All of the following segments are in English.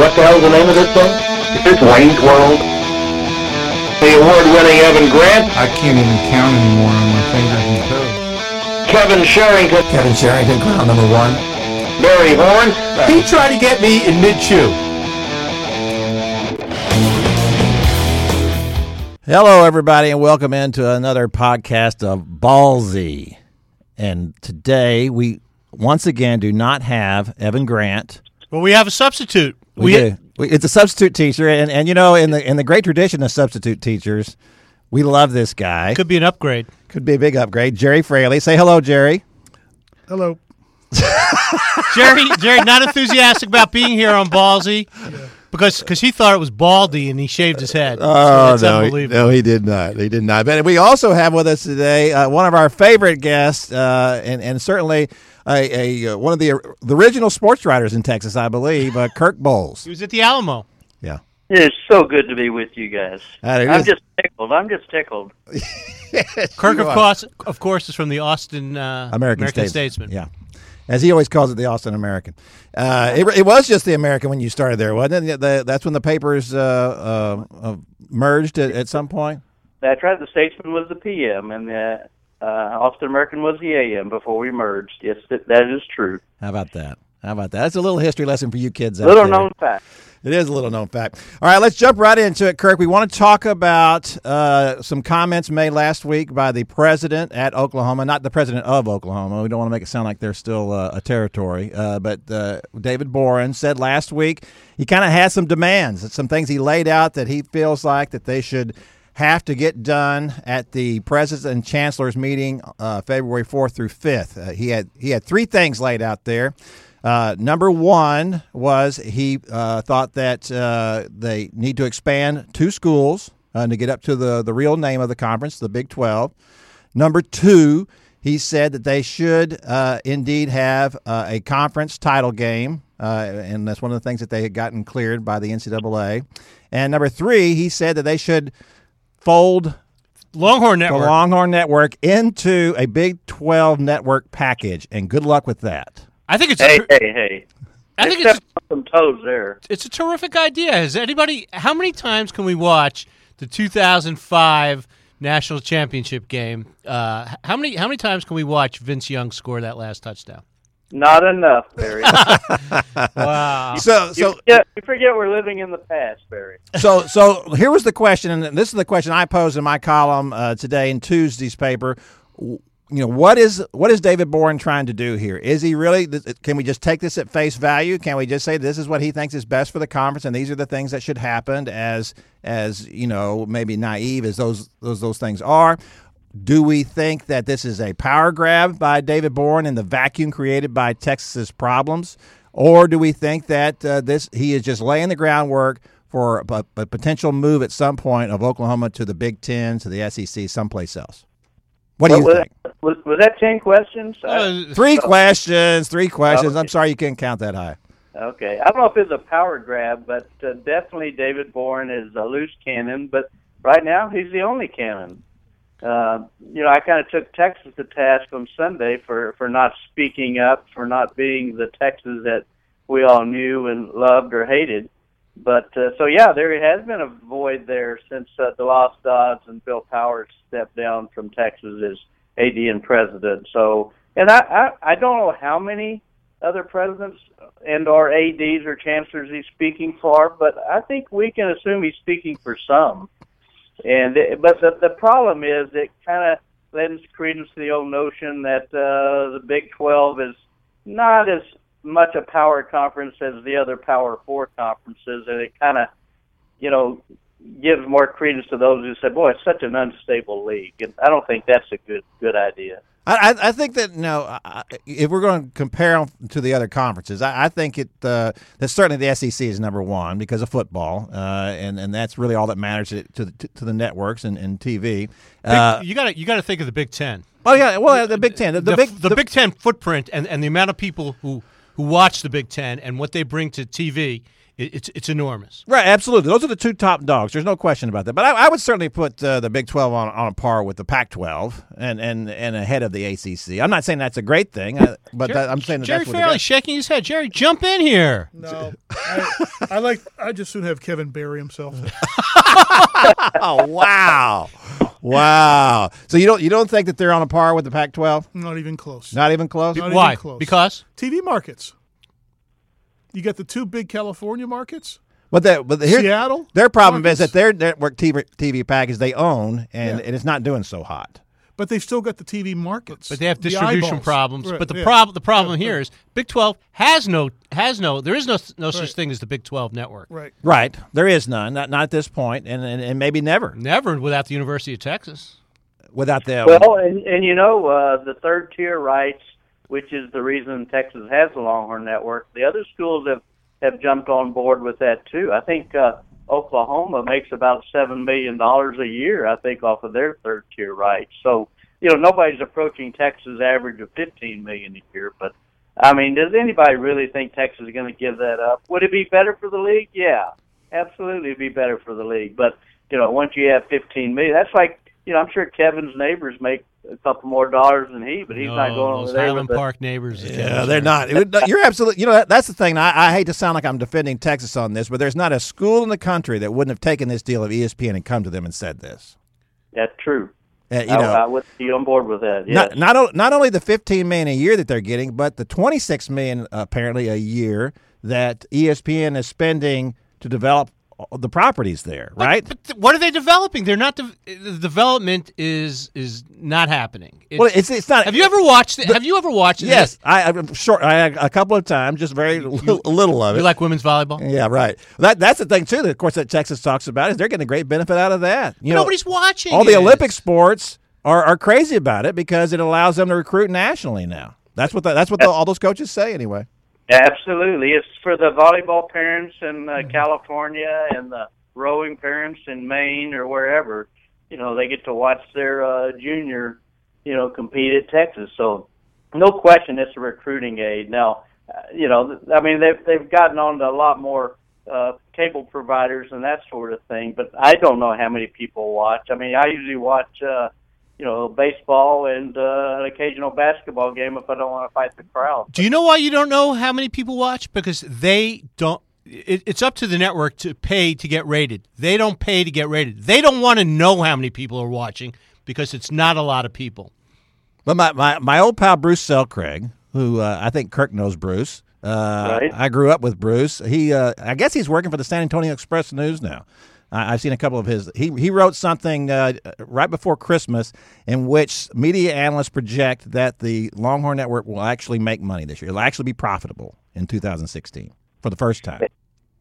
What the hell's the name of this thing? Is this Wayne's World? The award-winning Evan Grant, I can't even count anymore on my fingers and toes. Kevin Sherrington, Kevin Sherrington, ground number one. Barry Horn, He tried to get me in mid-chew. Hello, everybody, and welcome into another podcast of Ballsy. And today we once again do not have Evan Grant. Well, we have a substitute. We, do. We, it's a substitute teacher, and, and you know, in the in the great tradition of substitute teachers, we love this guy. could be an upgrade. Could be a big upgrade. Gerry Fraley, say hello, Jerry. Hello. Jerry, Jerry, not enthusiastic about being here on Ballsy because because he thought it was Baldy and he shaved his head. Oh It's no, he, unbelievable. no, he did not. He did not. But we also have with us today uh, one of our favorite guests, uh, and and certainly a, a uh, one of the the original sports writers in Texas, I believe, uh, Kirk Bohls. He was at the Alamo. Yeah. It's so good to be with you guys. Uh, I'm is- just tickled. I'm just tickled. Kirk, of course, of course, is from the Austin uh, American, Statesman. Statesman. Yeah. As he always calls it, the Austin American. Uh, it, it was just the American when you started there, wasn't it? The, that's when the papers uh, uh, uh, merged at, at some point. That's right. The Statesman was the PM, and the uh, Austin American was the AM before we merged. Yes, that, that is true. How about that? How about that? That's a little history lesson for you kids Little known fact. It is a little known fact. All right, let's jump right into it, Kirk. We want to talk about uh, some comments made last week by the president at Oklahoma, not the president of Oklahoma. We don't want to make it sound like they're still uh, a territory. Uh, but uh, David Boren said last week he kind of had some demands, some things he laid out that he feels like that they should have to get done at the presidents and chancellors meeting uh, February 4th through 5th. Uh, he had he had three things laid out there. Uh, number one was he uh, thought that uh, they need to expand two schools uh, to get up to the, the real name of the conference, the Big 12. Number two, he said that they should uh, indeed have uh, a conference title game, uh, and that's one of the things that they had gotten cleared by the NCAA. And number three, he said that they should fold Longhorn the Longhorn Network into a Big 12 network package, and good luck with that. I think it's Hey, a, hey, hey. I think Step it's some toes there. it's a terrific idea. Has anybody? How many times can we watch the 2005 national championship game? Uh, how many how many times can we watch Vince Young score that last touchdown? Not enough, Barry. Wow. So, you, so, forget, you forget we're living in the past, Barry. so, so here was the question, and this is the question I posed in my column uh, today in Tuesday's paper. You know, what is what is David Boren trying to do here? Is he really? Can we just take this at face value? Can we just say this is what he thinks is best for the conference, and these are the things that should happen? As as you know, maybe naive as those those those things are. Do we think that this is a power grab by David Boren in the vacuum created by Texas's problems, or do we think that uh, this he is just laying the groundwork for a, a potential move at some point of Oklahoma to the Big Ten, to the SEC, someplace else? What do What you was, think? that, was, was that 10 questions? Uh, Three questions. Three questions. I'm sorry you can't count that high. Okay, I don't know if it's a power grab, but uh, definitely David Boren is a loose cannon. But right now, he's the only cannon. Uh, you know, I kind of took Texas to task on Sunday for for not speaking up, for not being the Texas that we all knew and loved or hated. But uh, so yeah, there has been a void there since uh, DeLoss Dodds and Bill Powers stepped down from Texas as AD and president. So, and I I, I don't know how many other presidents and or ads or chancellors he's speaking for, but I think we can assume he's speaking for some. And it, but the the problem is it kind of lends credence to the old notion that uh, the Big Twelve is not as much a power conference as the other Power Four conferences, and it kind of you know gives more credence to those who said, "Boy, it's such an unstable league," and I don't think that's a good good idea. I, I- I think that no, I- I- if we're going to compare 'em to the other conferences, I, I think it uh, that certainly the SEC is number one because of football, uh, and and that's really all that matters to to, the- to the networks and, and TV. Uh, you got to you got to think of the Big Ten. oh yeah, well the Big Ten, the, the, the, big the, Big Ten footprint and, and the amount of people who who watch the Big Ten and what they bring to TV, it, it's it's enormous. Right, absolutely. Those are the two top dogs. There's no question about that. But I, I would certainly put uh, the Big 12 on, on a par with the Pac 12 and, and, and ahead of the ACC. I'm not saying that's a great thing, uh, but that, I'm saying that Jerry that's Fraley is. shaking his head. Jerry, jump in here. No, I, I like. I just soon have Kevin bury himself. Oh, wow. Wow. So you don't you don't think that they're on a par with the Pac 12? Not even close. Not even close? Not even Why? close. Because TV markets. You got the two big California markets. But, the, but here, Seattle their problem is that their network TV, TV package they own, and, and it's not doing so hot. But they've still got the TV markets. but they have distribution eyeballs. problems. Right, but the yeah. problem the problem Yeah, here right. is Big Twelve has no has no there is no no such thing as the Big Twelve network. Right. Right. There is none, not, not at this point, and, and, and maybe never Never without the University of Texas. without them. Well, and, and you know, uh, the third tier rights, which is the reason Texas has the Longhorn Network, the other schools have, have jumped on board with that too. I think uh, Oklahoma makes about $7 million a year, I think, off of their third tier rights. So, you know, nobody's approaching Texas' average of 15 million a year, but I mean, does anybody really think Texas is going to give that up? Would it be better for the league? Yeah, absolutely, it'd be better for the league. But you know, once you have 15 million, that's like you know, I'm sure Kevin's neighbors make a couple more dollars than he, but he's No, not going over those there Highland with the, Park neighbors. Yeah, Kevin's they're not. You're absolutely. You know, that, that's the thing. I, I hate to sound like I'm defending Texas on this, but there's not a school in the country that wouldn't have taken this deal of ESPN and come to them and said this. That's true. Uh, you I, know, I would be on board with that. Yes. not not not only the 15 million a year that they're getting, but the 26 million apparently a year that ESPN is spending to develop the properties there. But- right? But, th- what are they developing? They're not. De- eh, the development is is not happening. It's, well, it's it's not. have you ever watched? it? have you ever watched? it? Yes, I, I'm short. I a couple of times, just very little, little of it. You like women's volleyball? Yeah, right. That that's the thing too. That of course that Texas talks about is they're getting a great benefit out of that. You know, Nobody's watching. all the. Olympic sports are, are crazy about it because it allows them to recruit nationally now. That's what the, that's what the, all those coaches say anyway. Absolutely, it's for the volleyball parents in uh, Mm-hmm. California and the rowing parents in Maine or wherever. You know, they get to watch their uh, junior, you know, compete at Texas. So, no question, it's a recruiting aid. Now, uh, you know, I mean, they've they've gotten on to a lot more uh, cable providers and that sort of thing. But I don't know how many people watch. I mean, I usually watch. Uh, you know, baseball and uh, an occasional basketball game if I don't want to fight the crowd. Do you know why you don't know how many people watch? Because they don't. It, it's up to the network to pay to get rated. They don't pay to get rated. They don't want to know how many people are watching because it's not a lot of people. But my, my, my old pal Bruce Selcraig, who uh, I think Kirk knows Bruce. Uh, Right. I grew up with Bruce. He, uh, I guess he's working for the San Antonio Express News now. I, I've seen a couple of his. He he wrote something uh, right before Christmas in which media analysts project that the Longhorn Network will actually make money this year. It'll actually be profitable in 2016 for the first time.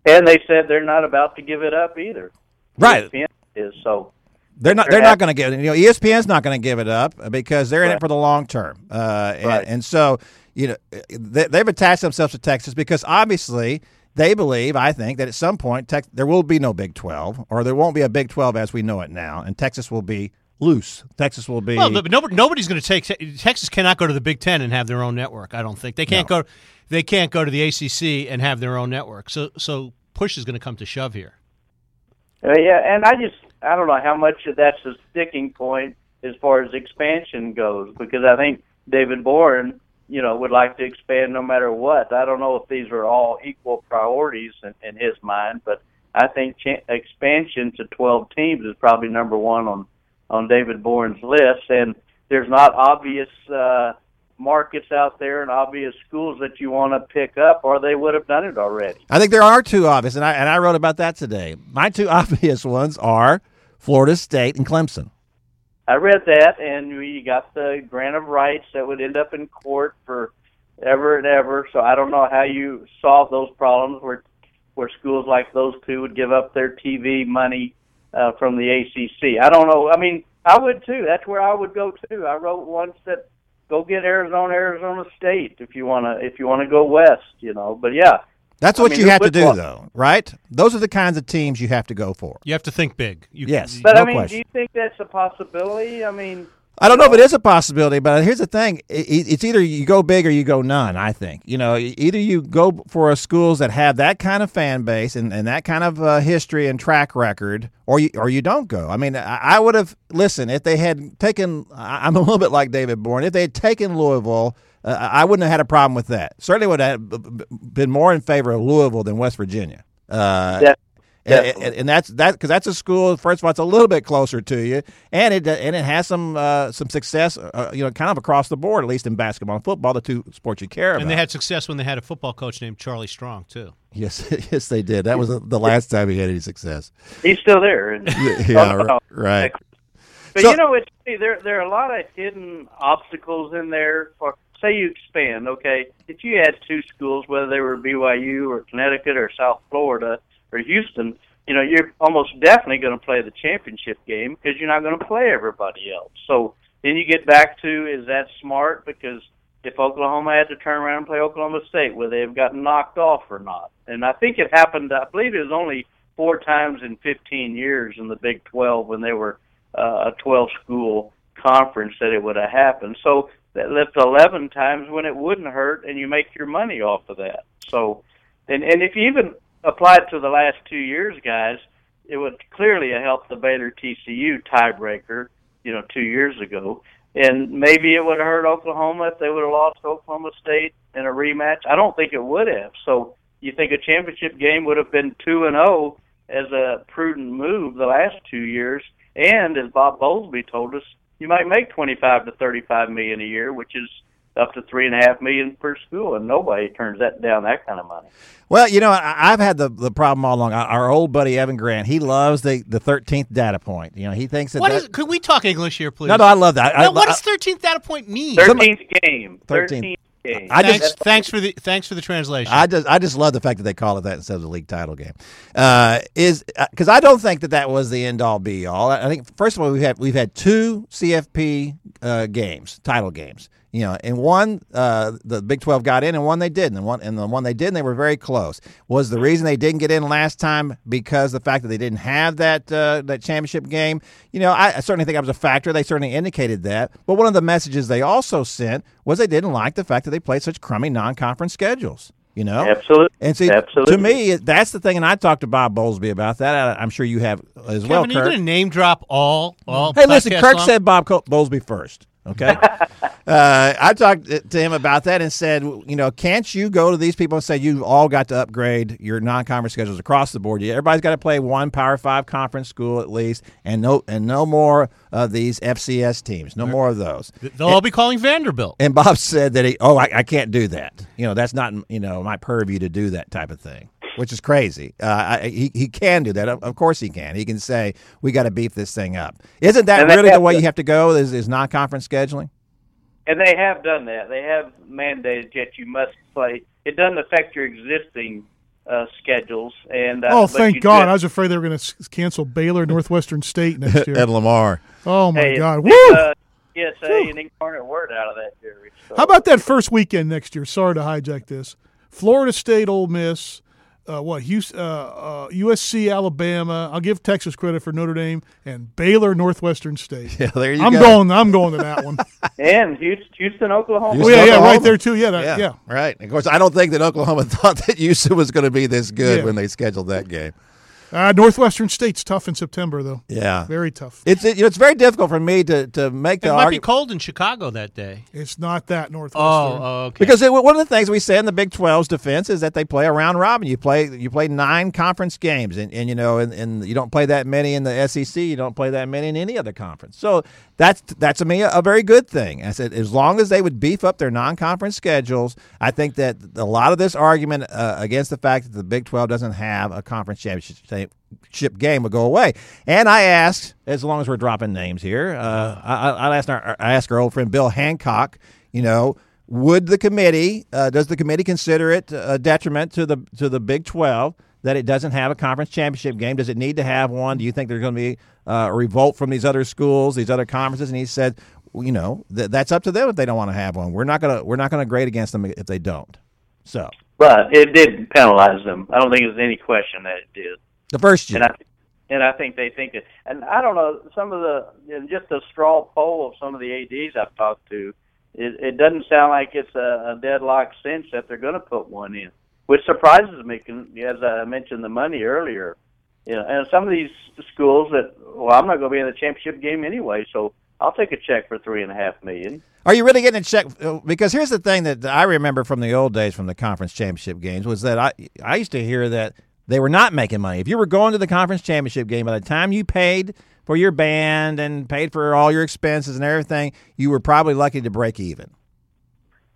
And they said they're not about to give it up either. Right. ESPN is so. They're not. They're They're not going to give it. You know, ESPN's not going to give it up because they're in it for the long term. Uh, and, Right. and so, you know, they, they've attached themselves to Texas because obviously they believe, I think, that at some point Tex- there will be no Big Twelve, or there won't be a Big Twelve as we know it now, and Texas will be loose. Texas will be. Well, but nobody, nobody's going to take Texas. Cannot go to the Big Ten and have their own network. I don't think they can't go. They can't go to the ACC and have their own network. So, so push is going to come to shove here. Uh, yeah, and I just I don't know how much of that's a sticking point as far as expansion goes because I think David Boren, you know, would like to expand no matter what. I don't know if these are all equal priorities in, in his mind, but I think ch- expansion to 12 teams is probably number one on on David Boren's list, and there's not obvious uh, markets out there and obvious schools that you want to pick up, or they would have done it already. I think there are two obvious, and I and I wrote about that today. My two obvious ones are Florida State and Clemson. I read that, and we got the grant of rights that would end up in court for ever and ever. So I don't know how you solve those problems where where schools like those two would give up their TV money uh, from the ACC. I don't know. I mean, I would too. That's where I would go too. I wrote once that go get Arizona, Arizona State if you wanna if you wanna go west, you know. But yeah, That's I what mean, you have to do, want- though, right? Those are the kinds of teams you have to go for. You have to think big. You, Yes. but No I mean, question. do you think that's a possibility? I mean. I don't know if it is a possibility, but here's the thing: I- I- it's either you go big or you go none. I think you know, either you go for a schools that have that kind of fan base and, and that kind of uh, history and track record, or you or you don't go. I mean, I, I would have listen if they had taken. I- I'm a little bit like David Boren. If they had taken Louisville. Uh, I wouldn't have had a problem with that. Certainly would have b- b- been more in favor of Louisville than West Virginia. Uh, Def- and, and, and that's that because that's a school. First of all, it's a little bit closer to you, and it and it has some uh, some success. Uh, you know, kind of across the board, at least in basketball and football, the two sports you care about. And they had success when they had a football coach named Charlie Strong too. yes, yes, they did. That was the last time he had any success. He's still there. Yeah, right. But So- you know, it's there there are a lot of hidden obstacles in there. For say you expand, okay, if you had two schools, whether they were BYU or Connecticut or South Florida or Houston, you know, you're almost definitely going to play the championship game because you're not going to play everybody else. So then you get back to is that smart? Because if Oklahoma had to turn around and play Oklahoma State, would they have gotten knocked off or not? And I think it happened. I believe it was only four times in 15 years in the Big 12 when they were uh, a 12 school conference that it would have happened. So that left 11 times when it wouldn't hurt, and you make your money off of that. So, and and if you even apply it to the last two years, guys, it would clearly have helped the Baylor TCU tiebreaker, you know, two years ago. And maybe it would have hurt Oklahoma if they would have lost Oklahoma State in a rematch. I don't think it would have. So you think a championship game would have been two and zero as a prudent move the last two years? And as Bob Bowlesby told us, you might make twenty-five to thirty-five million a year, which is up to three and a half million per school, and nobody turns that down that kind of money. Well, you know, I, I've had the, the problem all along. Our, our old buddy Evan Grant, he loves the the thirteenth data point. You know, he thinks that. What that is? Could we talk English here, please? no, no, I love that. I, Now, what I- does thirteenth data point mean? Thirteenth game. 13th. Thirteenth game. I just- thanks, thanks for the thanks for the translation. I just I just love the fact that they call it that instead of the league title game. Uh, is because I don't think that that was the end all be all. I I think first of all we have we've had two CFP uh, games, title games. You know, and one uh, the Big Twelve got in, and one they didn't, and one and the one they didn't, they were very close. Was the reason they didn't get in last time because the fact that they didn't have that uh, that championship game? You know, I, I certainly think that was a factor. They certainly indicated that. But one of the messages they also sent was they didn't like the fact that they played such crummy non-conference schedules. You know, Absolutely. and see, Absolutely. to me, that's the thing. And I talked to Bob Bowlesby about that. I, I'm sure you have as well, Kevin, are you going to name drop all? all Hey, listen, podcasts Kirk long? said Bob Co- Bowlesby first. Okay, uh, I talked to him about that and said, you know, can't you go to these people and say you've all got to upgrade your non-conference schedules across the board? Everybody's got to play one Power Five conference school at least, and no and no more of these FCS teams, no more of those. They'll all be calling Vanderbilt. And Bob said that he, oh, I, I can't do that. You know, that's not, you know, my purview to do that type of thing, which is crazy. Uh, I, he, he can do that. Of, of course he can. He can say, we got to beef this thing up. Isn't that And really the way to- you have to go is, is non-conference scheduling? And they have done that. They have mandated that you must play. It doesn't affect your existing uh, schedules. And uh, Oh, thank God! do- I was afraid they were going to cancel Baylor, Northwestern State next year. Ed Lamar. oh my Hey, God! Woo! Uh, PSA and incarnate word out of that, Jerry. So, How about that first weekend next year? Sorry to hijack this. Florida State, Ole Miss, uh, what Houston, uh, uh, USC, Alabama. I'll give Texas credit for Notre Dame and Baylor, Northwestern State. Yeah, there you I'm go. going. I'm going to that one. and Houston, Houston Oklahoma. oh Houston, yeah, yeah, Oklahoma. right there too. Yeah, that, yeah. right. Of course, I don't think that Oklahoma thought that Houston was going to be this good Yeah. when they scheduled that game. Uh, Northwestern State's tough in September though. Yeah. Very tough. It's it, you know, it's very difficult for me to, to make the. It the might be cold in Chicago that day. It's not that Northwestern. Oh, oh, okay. Because it, one of the things we say in the Big 12's defense is that they play a round robin. You play you play nine conference games, and, and you know, and, and you don't play that many in the SEC. You don't play that many in any other conference. So that's that's to me a, a very good thing. I said as long as they would beef up their non-conference schedules, I think that a lot of this argument uh, against the fact that the Big 12 doesn't have a conference championship ship game would go away. And I asked, as long as we're dropping names here, uh, I, I asked our I asked our old friend Bill Hancock, you know, would the committee uh, does the committee consider it a detriment to the to the Big Twelve that it doesn't have a conference championship game? Does it need to have one? Do you think there's going to be a revolt from these other schools, these other conferences? And he said, you know, th- that's up to them if they don't want to have one. We're not gonna we're not gonna grade against them if they don't. So But it did penalize them. I don't think there's any question that it did. The first year, And I, and I think they think it. And I don't know some of the just a straw poll of some of the ads I've talked to. It, it doesn't sound like it's a, a deadlock cinch that they're going to put one in, which surprises me. As I mentioned, the money earlier. You know, and some of these schools that well, I'm not going to be in the championship game anyway, so I'll take a check for three and a half million. Are you really getting a check? Because here's the thing that I remember from the old days from the conference championship games was that I I used to hear that they were not making money. If you were going to the conference championship game, by the time you paid for your band and paid for all your expenses and everything, you were probably lucky to break even.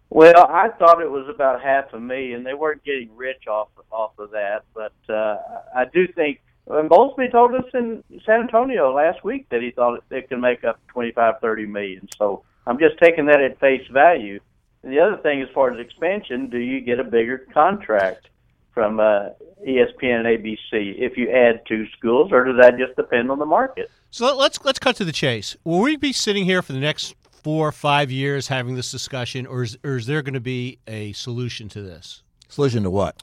Well, I thought it was about half a million. They weren't getting rich off off of that, but uh, I do think. And told us in San Antonio last week that he thought it could make up twenty-five, thirty million. So I'm just taking that at face value. And the other thing, as far as expansion, do you get a bigger contract from uh, ESPN and ABC if you add two schools, or does that just depend on the market? So let- let's let's cut to the chase. Will we be sitting here for the next four or five years having this discussion, or is, or is there going to be a solution to this? Solution to what?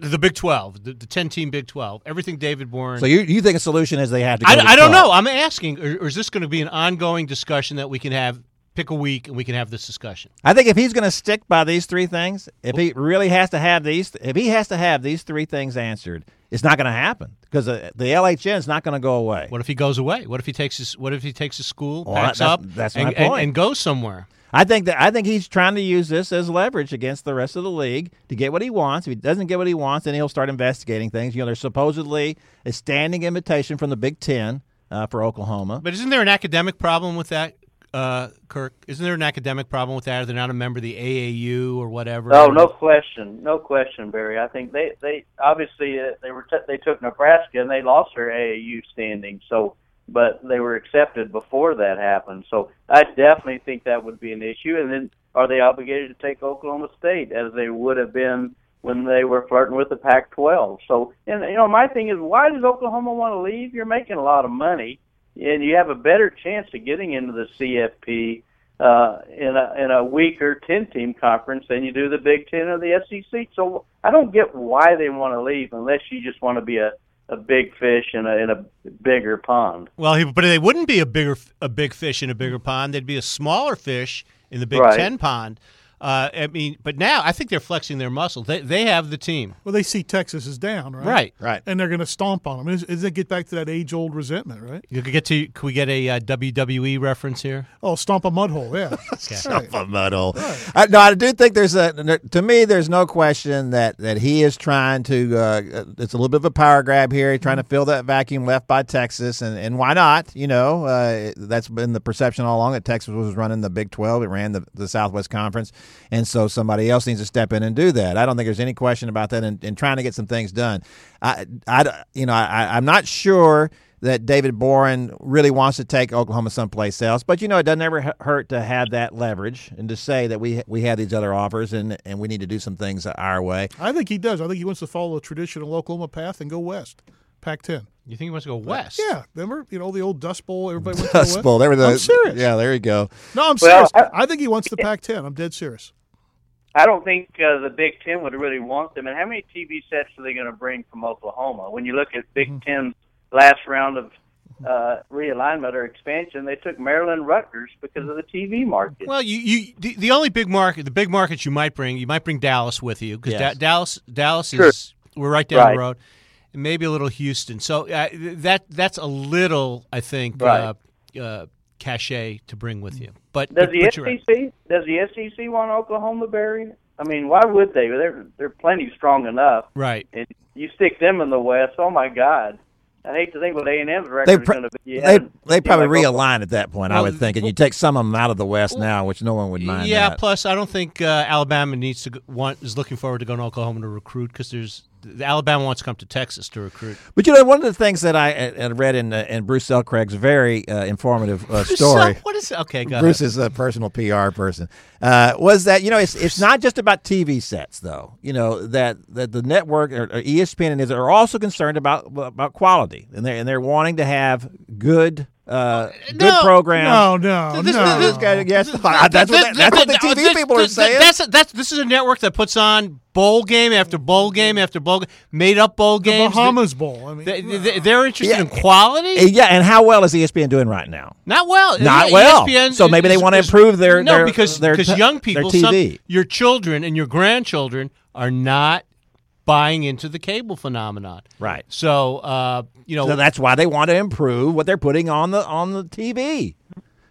The Big Twelve, the, the ten-team Big Twelve, everything David Boren. So you you think a solution is they have to? Go I, to I don't know. I'm asking, or, or is this going to be an ongoing discussion that we can have? Pick a week and we can have this discussion. I think if he's going to stick by these three things, if he really has to have these, if he has to have these three things answered, it's not going to happen because the, the LHN is not going to go away. What if he goes away? What if he takes his What if he takes his school, Well, packs that's- up, that's and, my and- point. and goes somewhere? I think that I think he's trying to use this as leverage against the rest of the league to get what he wants. If he doesn't get what he wants, then he'll start investigating things. You know, there's supposedly a standing invitation from the Big Ten uh, for Oklahoma. But isn't there an academic problem with that, uh, Kirk? Isn't there an academic problem with that? Are they not a member of the AAU or whatever? Oh, no question, no question, Barry. I think they they obviously uh, they were t- they took Nebraska and they lost their AAU standing. So, but they were accepted before that happened. So I definitely think that would be an issue. And then are they obligated to take Oklahoma State as they would have been when they were flirting with the Pac-12? So, and you know, my thing is, why does Oklahoma want to leave? You're making a lot of money, and you have a better chance of getting into the CFP uh, in a in a weaker ten team conference than you do the Big Ten or the SEC. So I don't get why they want to leave unless you just want to be a a big fish in a in a bigger pond. Well, he, but they wouldn't be a bigger a big fish in a bigger pond. They'd be a smaller fish in the Big Right. Ten pond. Uh, I mean, but now I think they're flexing their muscle. They they have the team, Well, they see Texas is down, right? right? Right. And they're going to stomp on them. Is, is it get back to that age old resentment, right? You could get to. Can we get a uh, WWE reference here? Oh, stomp a mud hole, yeah. Right. a mud hole. I, no, I do think there's a. To me, there's no question that that he is trying to. Uh, it's a little bit of a power grab here. He's trying to fill that vacuum left by Texas, and, and why not? You know, uh, that's been the perception all along that Texas was running the Big Twelve. It ran the, the Southwest Conference, and so somebody else needs to step in and do that. I don't think there's any question about that. And, and trying to get some things done. I, I you know, I, I'm not sure that David Boren really wants to take Oklahoma someplace else. But you know, it doesn't ever hurt to have that leverage and to say that we we have these other offers and and we need to do some things our way. I think he does. I think he wants to follow a traditional Oklahoma path and go west. Pac 10. You think he wants to go west? Yeah, remember? You know, the old Dust Bowl, everybody went to the Dust? Bowl. There were the, I'm serious. Yeah, there you go. No, I'm Well, serious. I- I, think he wants the Pac 10. I'm dead serious. I don't think uh, the Big Ten would really want them. And how many TV sets are they going to bring from Oklahoma? When you look at Big Ten's last round of uh, realignment or expansion, they took Maryland Rutgers because of the TV market. Well, you, you the, the only big market, the big markets you might bring, you might bring Dallas with you because Yes. Dallas Dallas Sure. is we're right down Right. the road, and maybe a little Houston. So uh, that that's a little, I think, Right. uh, uh, cachet to bring with you. But Does but, the but you're right. SEC does the SEC want Oklahoma, buried? I mean, why would they? They're they're plenty strong enough. Right. And you stick them in the West. Oh my God! I hate to think what A and M's They record is going to be. they Yeah, they probably like realign at that point. I would think, and you take some of them out of the West now, which no one would mind. Yeah. that. Plus, I don't think uh, Alabama needs to go, want is looking forward to going to Oklahoma to recruit because there's the Alabama wants to come to Texas to recruit. But you know, one of the things that I uh, uh, read in uh, in Bruce Selcraig's very uh, informative uh, story. What is okay? Bruce ahead. is a personal PR person. Uh, was that you know it's it's not just about TV sets though. You know that that the network or, or ESPN and is are also concerned about about quality and they and they're wanting to have good Uh, good No. program. No, no, This- no. this- This guy, yes, that's what, that's what the TV This- people are saying. That's, that's this is a network that puts on bowl game after bowl game after bowl game, made up bowl the games. Bahamas Bowl. I mean, They, they, they're interested Yeah. in quality. Uh, yeah, and how well is ESPN doing right now? Not well. Not Yeah, well. ESPN So maybe they wanna improve their- no their- because their because t- young their people, TV. some, your children and your grandchildren are not buying into the cable phenomenon. Right. So uh, you know, So that's why they want to improve what they're putting on the on the TV.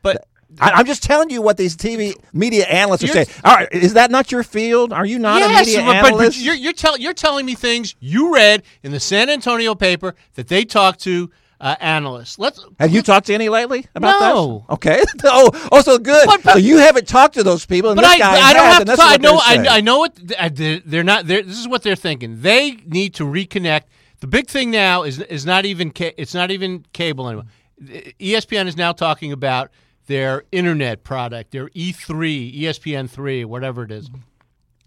but I, I'm just telling you what these TV media analysts are saying. All right, is that not your field? Are you not a media but, but analyst? you're you're, tell, you're telling me things you read in the San Antonio paper that they talked to uh, analysts. Let's Have you talked to any lately about No. that? Okay. oh, oh, so good. But- but- so you haven't talked to those people, and But this I, guy I don't have to. Talk, I know. I. I know what uh, they're not. They're, this is what they're thinking. They need to reconnect. The big thing now is is not even ca- it's not even cable anymore. ESPN is now talking about their internet product, their E E3, ESPN three, whatever it is.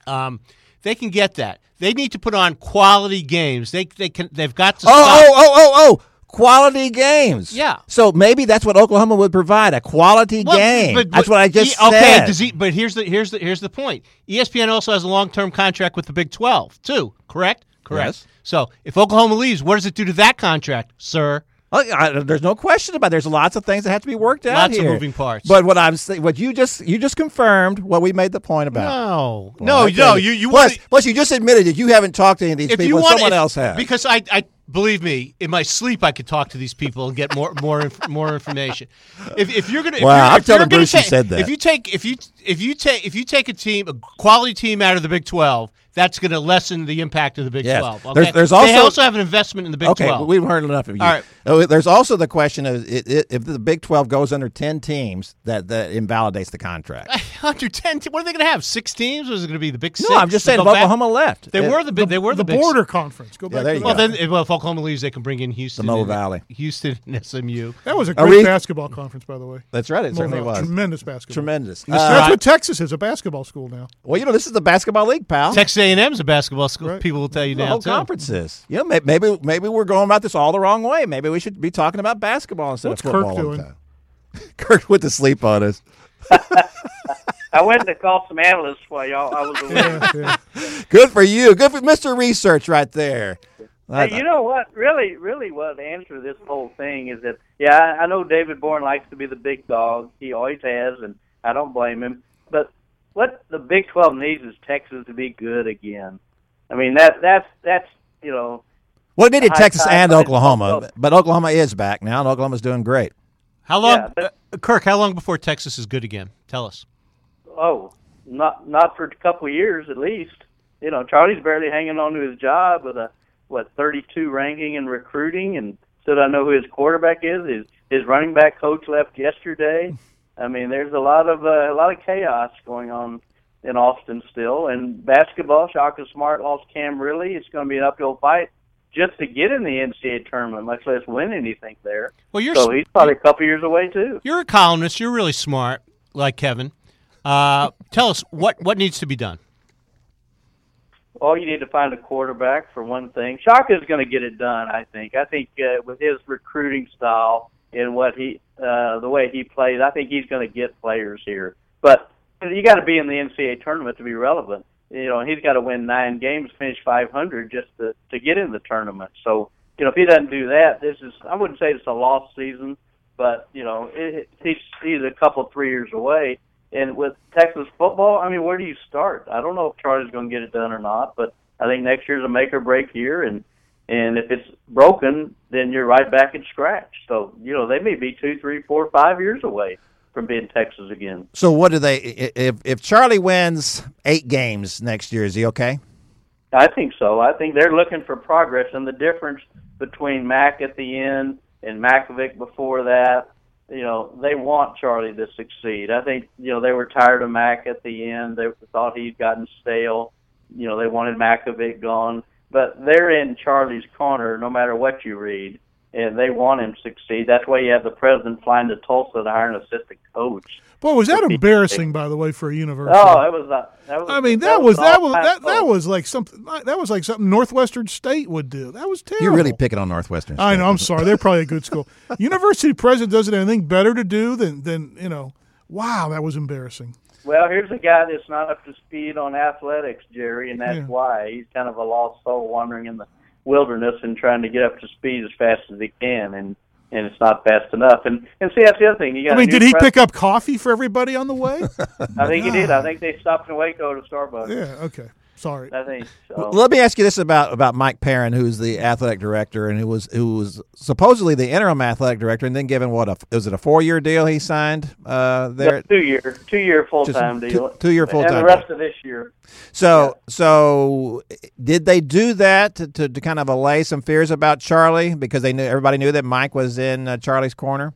Um, they can get that. They need to put on quality games. They they can. They've got to. Oh, stop. oh, oh, oh, oh. Quality games. Yeah. So maybe that's what Oklahoma would provide a quality Well, game. but- that's what I just E- okay, said. he- but here's the here's the here's the point. ESPN also has a long term contract with the Big Twelve too. Correct. Correct. Yes. So if Oklahoma leaves, what does it do to that contract, sir? Oh, I, there's no question about. It. There's lots of things that have to be worked out Lots of moving parts. But what I'm saying, what you just you just confirmed what we made the point about. No, Well, no, I no. You you plus, want plus you just admitted that you haven't talked to any of these if people. want someone if- else has. because I I believe me in my sleep I could talk to these people and get more more inf- more information. If, if you're gonna if Wow, I'm telling Bruce you said that. If you take if you if you take if you take a team a quality team out of the Big Twelve. That's going to lessen the impact of the Big Yes. Twelve. Okay? There's- there's they also- also have an investment in the Big okay, Twelve. we've heard enough of you. All right. Oh, There's also the question of it, it, if the Big 12 goes under 10 teams, that that invalidates the contract. Under ten, te- what are they going to have? Six teams? Or is it going to be the Big Six? no, I'm just saying Go if back- Oklahoma left. They Uh, were the big. They were the, the big border conference. Go Yeah, back there you. Well, go. then, well, if Oklahoma leaves, they can bring in Houston, The Mo and- Valley. Houston, and SMU. That was a great we- basketball conference, by the way. That's right. It certainly Well, was. Tremendous basketball. Tremendous. Mr. Uh, That's what Texas is, a basketball school now. well, you know, this is the basketball league, pal. Texas A&M is a basketball school. Right. People will tell you the now whole too. conference is. You know, maybe maybe we're going about this all the wrong way. Maybe we should be talking about basketball instead What's of Kirk football. all the doing? time. Kirk went to sleep on us. I went to call some analysts while y'all I was away. Yeah, yeah. Good for you. Good for Mr. Research right there. Hey, you know what? Really, really, what the answer to this whole thing is that yeah, I I know David Boren likes to be the big dog. He always has, and I don't blame him. But what the Big Twelve needs is Texas to be good again. I mean that that's that's you know well, it needed high Texas time, and but Oklahoma, also- but Oklahoma is back now, and Oklahoma's doing great. How long, Yeah, but- uh, Kirk? How long before Texas is good again? Tell us. oh not not for a couple of years at least. You know Charlie's barely hanging on to his job with a what 32 ranking in recruiting, and still don't know who his quarterback is. His his running back coach left yesterday. I mean, there's a lot of uh, a lot of chaos going on in Austin still. And basketball, Shaka Smart lost Cam Ridley. It's going to be an uphill fight just to get in the NCAA tournament, much less win anything there. Well, you're So he's probably a couple years away too. you're a columnist. You're really smart, like Kevin. Uh, tell us what what needs to be done. Well, you need to find a quarterback for one thing. Shaka is going to get it done. I think. I think uh, with his recruiting style and what he, uh, the way he plays, I think he's going to get players here. But you got to be in the NCAA tournament to be relevant. You know, he's got to win nine games, finish 500 just to to get in the tournament. So, you know, if he doesn't do that, this is I wouldn't say it's a lost season, but you know, it, he's he's a couple three years away. And with Texas football, I mean, where do you start? I don't know if Charlie's going to get it done or not, but I think next year's a make or break year, and and if it's broken, then you're right back at scratch. So you know, they may be two, three, four, five years away from being Texas again. So, what do they? If if Charlie wins eight games next year, is he okay? I think so. I think they're looking for progress, and the difference between Mac at the end and Makovic before that, you know, they want Charlie to succeed. I think you know they were tired of Mac at the end. They thought he'd gotten stale. You know, they wanted Makovic gone, but they're in Charlie's corner no matter what you read. and they want him to succeed. That's why you have the president flying to Tulsa to hire an assistant coach. Boy, was that embarrassing, by the way, for a university. Oh, that was not. That was, I mean, that was that was that, that was like something that was like something Northwestern State would do. That was terrible. You're really picking on Northwestern. I know. I'm sorry. They're probably a good school. University president doesn't have anything better to do than than you know. Wow, that was embarrassing. Well, here's a guy that's not up to speed on athletics, Jerry, and that's Yeah. why he's kind of a lost soul wandering in the wilderness and trying to get up to speed as fast as he can, and and it's not fast enough. And and see, that's the other thing. You got. I mean, did he pick up coffee for everybody on the way? I think he did. I think they stopped in Waco to Starbucks. yeah. Okay. Sorry. I think. So. Let me ask you this about, about Mike Perrin, who's the athletic director and who was who was supposedly the interim athletic director, and then given what a was it a four year deal he signed uh, there? two year, two year full time deal. two- two-year full-time And the deal. rest of this year. So so did they do that to, to, to kind of allay some fears about Charlie because they knew everybody knew that Mike was in uh, Charlie's corner?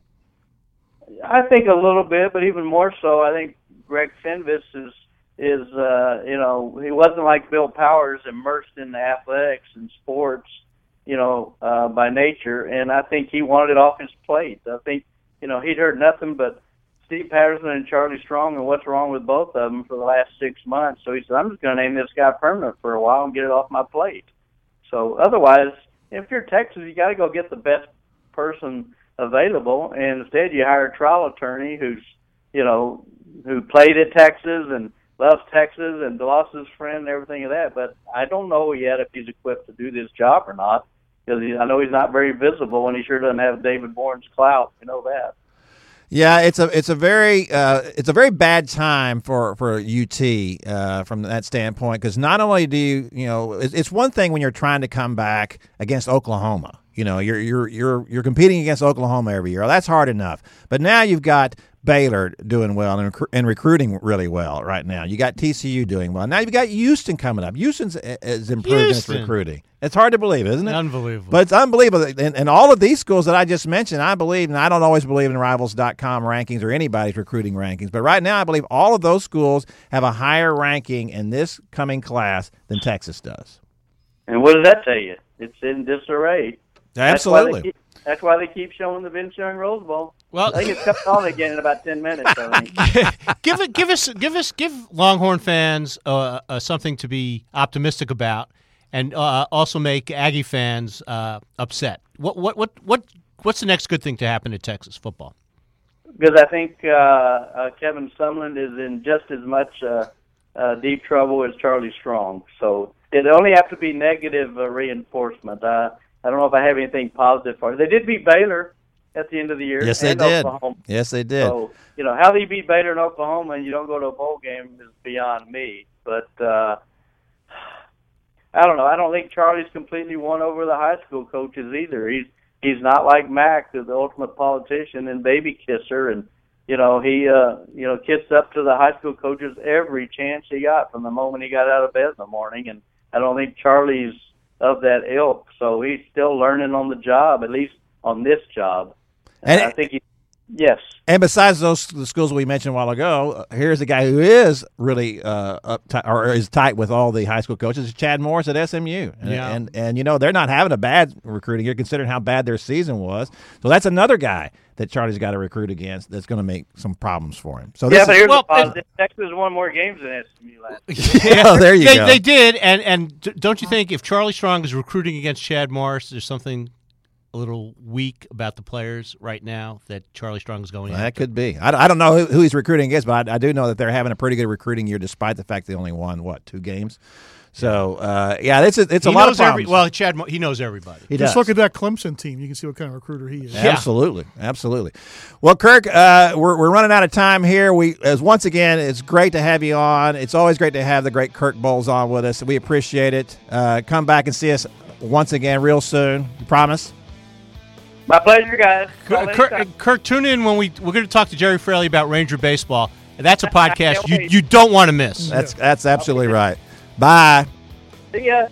I think a little bit, but even more so, I think Greg Fenves is is uh, you know he wasn't like Bill Powers immersed in athletics and sports, you know, uh, by nature, and I think he wanted it off his plate. I think you know he'd heard nothing but Steve Patterson and Charlie Strong and what's wrong with both of them for the last six months. So he said, I'm just going to name this guy permanent for a while and get it off my plate. So otherwise, if you're Texas, you got to go get the best person available, and instead you hire a trial attorney who's, you know, who played at Texas and loves Texas and lost his friend and everything of that. But I don't know yet if he's equipped to do this job or not, because I know he's not very visible, and he sure doesn't have David Boren's clout. You know that. Yeah, it's a it's a very uh, it's a very bad time for for UT uh, from that standpoint because not only do you you know it's, it's one thing when you're trying to come back against Oklahoma. You know, you're you're you're you're competing against Oklahoma every year. That's hard enough. But now you've got Baylor doing well and, recru- and recruiting really well right now. You got TCU doing well. Now you've got Houston coming up. Houston's uh, is improved its recruiting. It's hard to believe, isn't it? Unbelievable. But it's unbelievable. And, and all of these schools that I just mentioned, I believe, and I don't always believe in rivals.com rankings or anybody's recruiting rankings, but right now I believe all of those schools have a higher ranking in this coming class than Texas does. And what does that tell you? It's in disarray. That's why they Absolutely. keep- That's why they keep showing the Vince Young Rose Bowl. Well- I think it's coming on again in about ten minutes. Give it, give us, give us, give Longhorn fans uh, uh, something to be optimistic about, and uh, also make Aggie fans uh, upset. What, what, what, what, what's the next good thing to happen to Texas football? because I think uh, uh, Kevin Sumlin is in just as much uh, uh, deep trouble as Charlie Strong. So it only have to be negative uh, reinforcement. Uh, I don't know if I have anything positive for it. They did beat Baylor at the end of the year. Yes, they did. Oklahoma. Yes, they did. So you know how they beat Baylor in Oklahoma and you don't go to a bowl game is beyond me. But uh, I don't know. I don't think Charlie's completely won over the high school coaches either. He's he's not like Mac, the ultimate politician and baby kisser, and you know he uh, you know kissed up to the high school coaches every chance he got from the moment he got out of bed in the morning. And I don't think Charlie's of that ilk, so he's still learning on the job, at least on this job. And I think he, yes. And besides those the schools we mentioned a while ago, uh, here's a guy who is really uh, up ti- or is tight with all the high school coaches. Chad Morris at SMU, and, Yeah. and and you know they're not having a bad recruiting year considering how bad their season was. So that's another guy that Charlie's got to recruit against. That's going to make some problems for him. So this Yeah, but is, here's well, the positive. Texas won more games than SMU last year. oh, there you they, go. they did, and and don't you think if Charlie Strong is recruiting against Chad Morris, there's something a little weak about the players right now that Charlie Strong is going in. that after? could be. I, I don't know who, who he's recruiting against, but I, I do know that they're having a pretty good recruiting year, despite the fact they only won what two games. So uh, yeah, it's a, it's a lot knows of every, problems. well, Chad, Mo- he knows everybody. he Just does. look at that Clemson team. You can see what kind of recruiter he is. Absolutely, absolutely. Well, Kirk, uh, we're, we're running out of time here. We, as once again, it's great to have you on. It's always great to have the great Kirk Bohls on with us. We appreciate it. Uh, come back and see us once again real soon. You promise? My pleasure, guys. Kirk. Kirk, tune in when we we're going to talk to Gerry Fraley about Ranger baseball. That's a podcast you you don't want to miss. That's that's absolutely right. Bye. See ya.